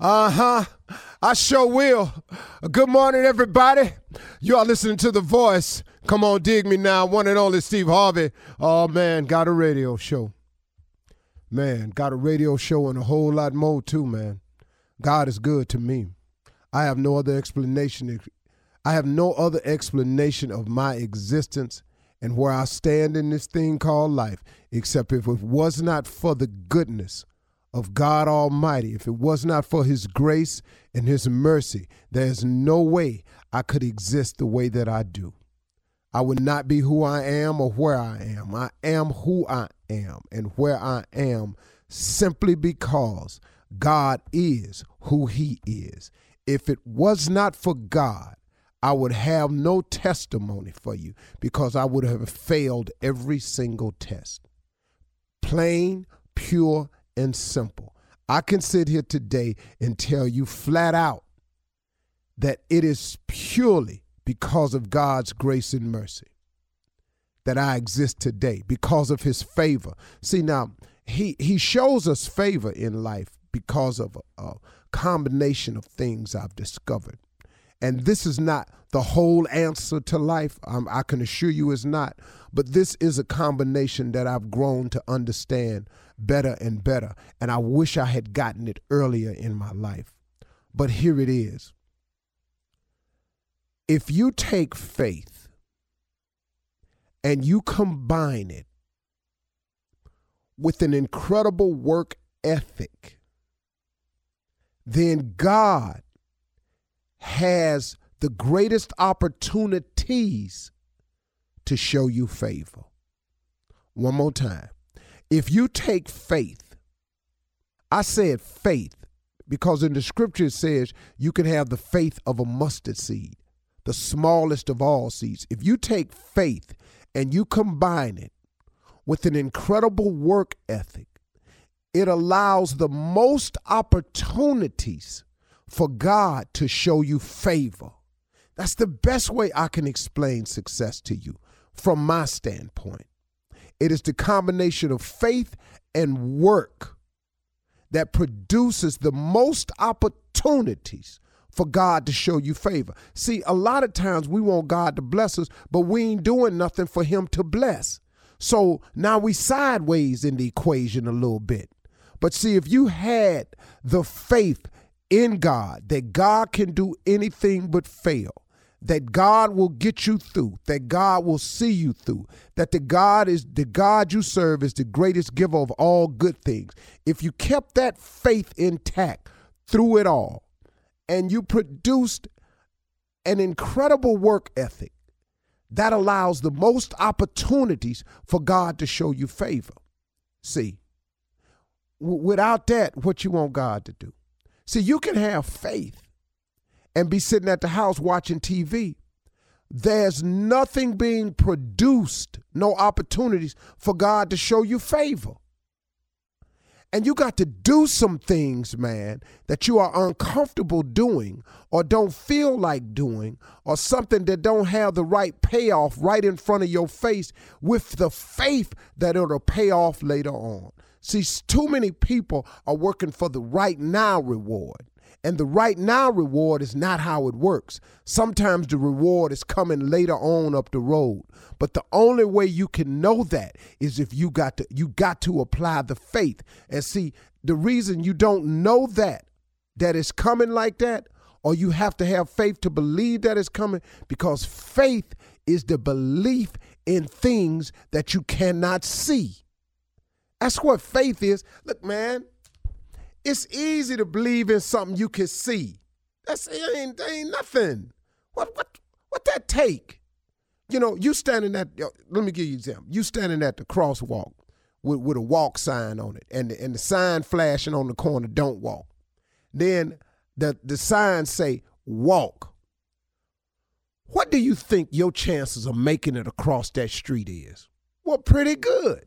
Uh huh. I sure will. Good morning, everybody. You are listening to The Voice. Come on, dig me now. One and only Steve Harvey. Oh, man, got a radio show. Man, got a radio show and a whole lot more, too, man. God is good to me. I have no other explanation. I have no other explanation of my existence and where I stand in this thing called life, except if it was not for the goodness of God Almighty, if it was not for His grace and His mercy, there's no way I could exist the way that I do. I would not be who I am or where I am. I am who I am and where I am simply because God is who He is. If it was not for God, I would have no testimony for you because I would have failed every single test. Plain, pure, and simple. I can sit here today and tell you flat out that it is purely because of God's grace and mercy that I exist today, because of his favor. See, now, he, he shows us favor in life because of a, a combination of things I've discovered. And this is not the whole answer to life. Um, I can assure you it's not. But this is a combination that I've grown to understand better and better. And I wish I had gotten it earlier in my life. But here it is. If you take faith and you combine it with an incredible work ethic, then God has the greatest opportunities to show you favor. One more time. If you take faith, I said faith because in the scripture it says you can have the faith of a mustard seed, the smallest of all seeds. If you take faith and you combine it with an incredible work ethic, it allows the most opportunities for God to show you favor. That's the best way I can explain success to you from my standpoint. It is the combination of faith and work that produces the most opportunities for God to show you favor. See, a lot of times we want God to bless us, but we ain't doing nothing for Him to bless. So now we sideways in the equation a little bit. But see, if you had the faith in God that God can do anything but fail, that God will get you through, that God will see you through, that the God is the God you serve is the greatest giver of all good things. If you kept that faith intact through it all and you produced an incredible work ethic, that allows the most opportunities for God to show you favor. See, w- without that, what you want God to do? See, you can have faith and be sitting at the house watching TV. There's nothing being produced, no opportunities for God to show you favor. And you got to do some things, man, that you are uncomfortable doing or don't feel like doing or something that don't have the right payoff right in front of your face with the faith that it'll pay off later on. See, too many people are working for the right now reward. And the right now reward is not how it works. Sometimes the reward is coming later on up the road. But the only way you can know that is if you got to you got to apply the faith. And see, the reason you don't know that that is coming like that or you have to have faith to believe that it's coming because faith is the belief in things that you cannot see. That's what faith is. Look, man, it's easy to believe in something you can see. That's it ain't, ain't nothing. What what what that take? You know, you standing at let me give you an example. You standing at the crosswalk with, with a walk sign on it, and the, and the sign flashing on the corner, don't walk. Then the the sign say walk. What do you think your chances of making it across that street is? Well, pretty good.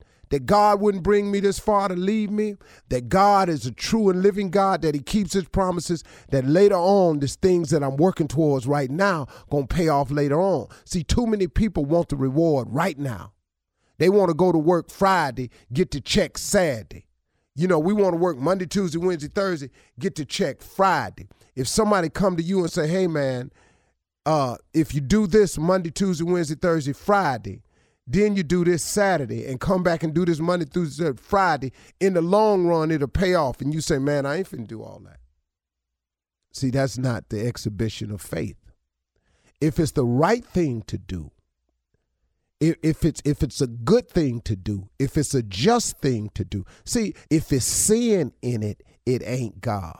that God wouldn't bring me this far to leave me, that God is a true and living God, that He keeps His promises, that later on, these things that I'm working towards right now gonna pay off later on. See, too many people want the reward right now. They want to go to work Friday, get the check Saturday. You know, we want to work Monday, Tuesday, Wednesday, Thursday, get the check Friday. If somebody come to you and say, hey man, uh, if you do this Monday, Tuesday, Wednesday, Thursday, Friday, then you do this Saturday and come back and do this Monday through Friday. In the long run, it'll pay off. And you say, man, I ain't finna do all that. See, that's not the exhibition of faith. If it's the right thing to do, if it's if it's a good thing to do, if it's a just thing to do. See, if it's sin in it, it ain't God.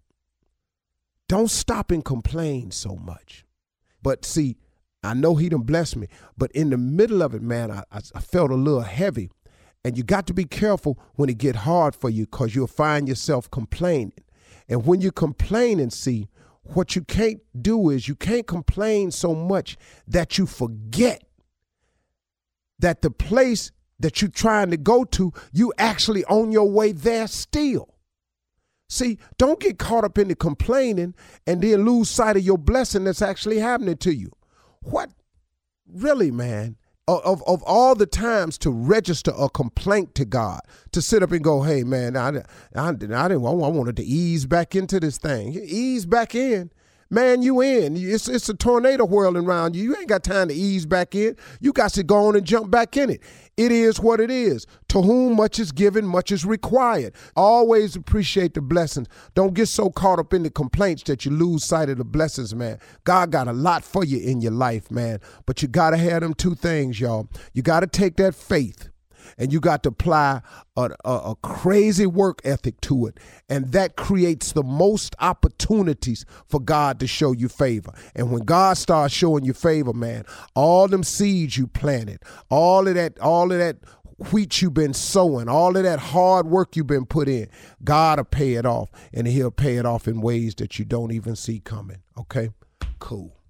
Don't stop and complain so much. But see, I know he done blessed me, but in the middle of it, man, I, I felt a little heavy. And you got to be careful when it get hard for you because you'll find yourself complaining. And when you complain and see, what you can't do is you can't complain so much that you forget that the place that you're trying to go to, you actually on your way there still. See, don't get caught up in the complaining and then lose sight of your blessing that's actually happening to you. What really, man? Of, of all the times to register a complaint to God, to sit up and go, hey, man, I, I, I didn't, I wanted to ease back into this thing. Ease back in man, you in. It's, it's a tornado whirling around you. You ain't got time to ease back in. You got to go on and jump back in it. It is what it is. To whom much is given, much is required. Always appreciate the blessings. Don't get so caught up in the complaints that you lose sight of the blessings, man. God got a lot for you in your life, man. But you got to have them two things, y'all. You got to take that faith and you got to apply a, a, a, crazy work ethic to it. And that creates the most opportunities for God to show you favor. And when God starts showing you favor, man, all them seeds you planted, all of that, all of that wheat you've been sowing, all of that hard work you've been put in, God will pay it off. And he'll pay it off in ways that you don't even see coming. Okay? Cool.